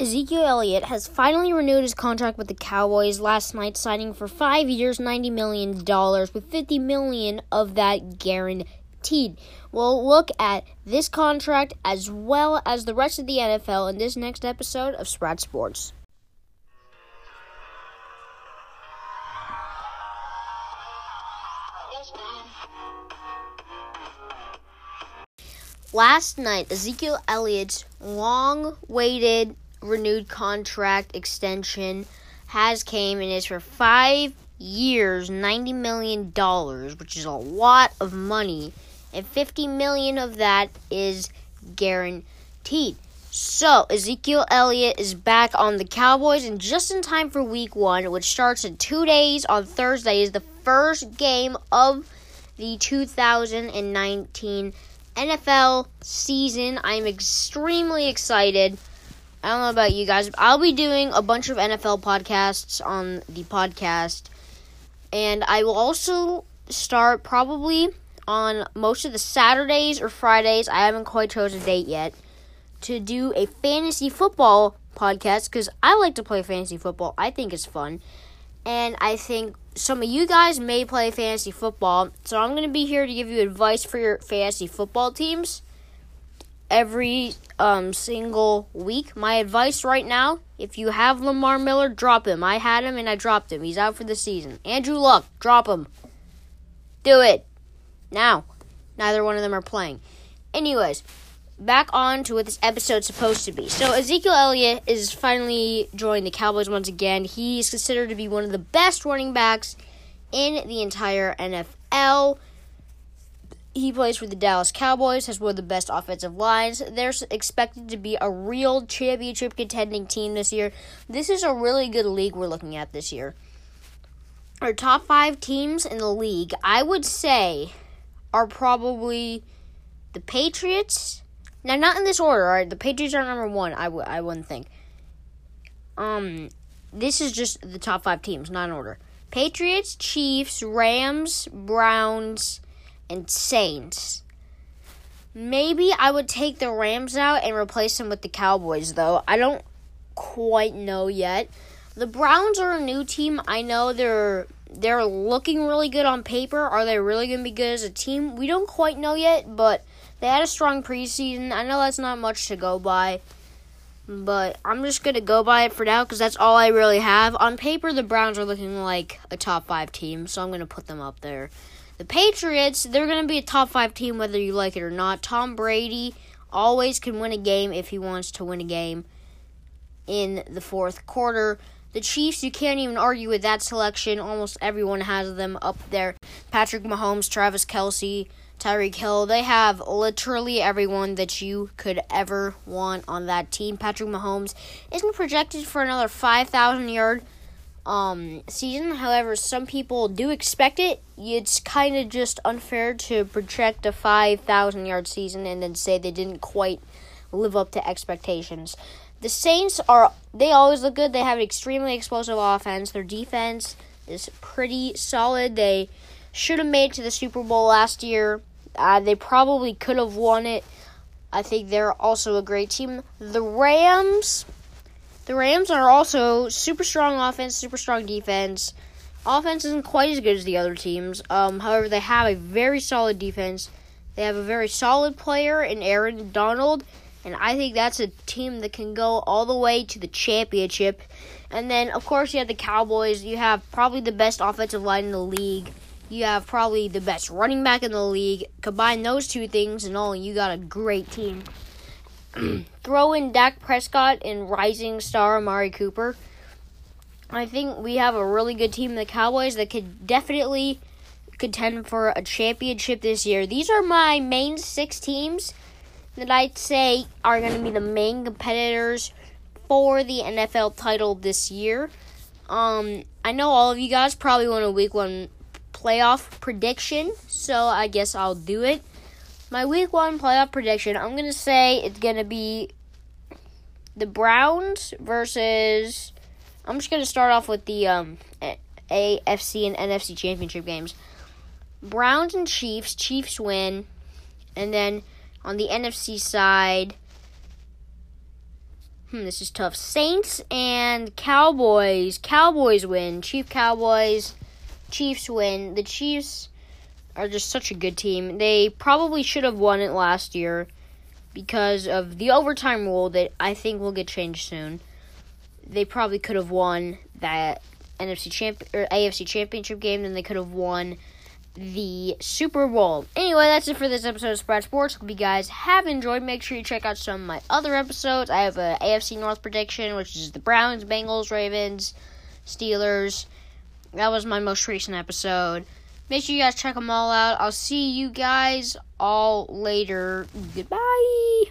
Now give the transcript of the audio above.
Ezekiel Elliott has finally renewed his contract with the Cowboys last night, signing for five years, $90 million, with 50 million of that guaranteed. We'll look at this contract as well as the rest of the NFL in this next episode of Sprout Sports. Last night, Ezekiel Elliott's long waited renewed contract extension has came and is for five years, ninety million dollars, which is a lot of money, and fifty million of that is guaranteed. So Ezekiel Elliott is back on the Cowboys and just in time for week one, which starts in two days on Thursday, is the first game of the 2019 NFL season. I'm extremely excited. I don't know about you guys. I'll be doing a bunch of NFL podcasts on the podcast. And I will also start probably on most of the Saturdays or Fridays. I haven't quite chose a date yet. To do a fantasy football podcast because I like to play fantasy football. I think it's fun. And I think some of you guys may play fantasy football. So I'm going to be here to give you advice for your fantasy football teams every um, single week. My advice right now if you have Lamar Miller, drop him. I had him and I dropped him. He's out for the season. Andrew Luck, drop him. Do it. Now. Neither one of them are playing. Anyways, back on to what this episode's supposed to be. So, Ezekiel Elliott is finally joined the Cowboys once again. He's considered to be one of the best running backs in the entire NFL. He plays for the Dallas Cowboys, has one of the best offensive lines. They're expected to be a real championship contending team this year. This is a really good league we're looking at this year. Our top five teams in the league, I would say, are probably the Patriots. Now, not in this order, alright? The Patriots are number one, I, w- I wouldn't think. Um, this is just the top five teams, not in order. Patriots, Chiefs, Rams, Browns, and Saints. Maybe I would take the Rams out and replace them with the Cowboys, though. I don't quite know yet. The Browns are a new team. I know they're they're looking really good on paper. Are they really going to be good as a team? We don't quite know yet, but they had a strong preseason. I know that's not much to go by, but I'm just going to go by it for now because that's all I really have. On paper, the Browns are looking like a top five team, so I'm going to put them up there. The Patriots, they're going to be a top five team whether you like it or not. Tom Brady always can win a game if he wants to win a game in the fourth quarter. The Chiefs, you can't even argue with that selection. Almost everyone has them up there. Patrick Mahomes, Travis Kelce, Tyreek Hill. They have literally everyone that you could ever want on that team. Patrick Mahomes isn't projected for another 5,000 yard um, season. However, some people do expect it. It's kind of just unfair to project a 5,000 yard season and then say they didn't quite live up to expectations. The Saints are, they always look good. They have an extremely explosive offense. Their defense is pretty solid. They should have made to the Super Bowl last year. Uh, they probably could have won it. I think they're also a great team. The Rams the Rams are also super strong offense, super strong defense. Offense isn't quite as good as the other teams. Um, however, they have a very solid defense. They have a very solid player in Aaron Donald, and I think that's a team that can go all the way to the championship. And then, of course, you have the Cowboys. You have probably the best offensive line in the league. You have probably the best running back in the league. Combine those two things, and all, you got a great team. throw in Dak Prescott and rising star Amari Cooper. I think we have a really good team, the Cowboys, that could definitely contend for a championship this year. These are my main six teams that I'd say are going to be the main competitors for the NFL title this year. Um, I know all of you guys probably want a week one playoff prediction, so I guess I'll do it. My week one playoff prediction, I'm going to say it's going to be the Browns versus. I'm just going to start off with the um, AFC and NFC championship games. Browns and Chiefs. Chiefs win. And then on the NFC side, Hmm, this is tough. Saints and Cowboys. Cowboys win. Chief Cowboys. Chiefs win. The Chiefs are just such a good team. They probably should have won it last year because of the overtime rule that I think will get changed soon. They probably could have won that NFC champ or AFC championship game, then they could have won the Super Bowl. Anyway, that's it for this episode of Spread Sports. Hope you guys have enjoyed. Make sure you check out some of my other episodes. I have a AFC North prediction, which is the Browns, Bengals, Ravens, Steelers. That was my most recent episode. Make sure you guys check them all out. I'll see you guys all later. Goodbye.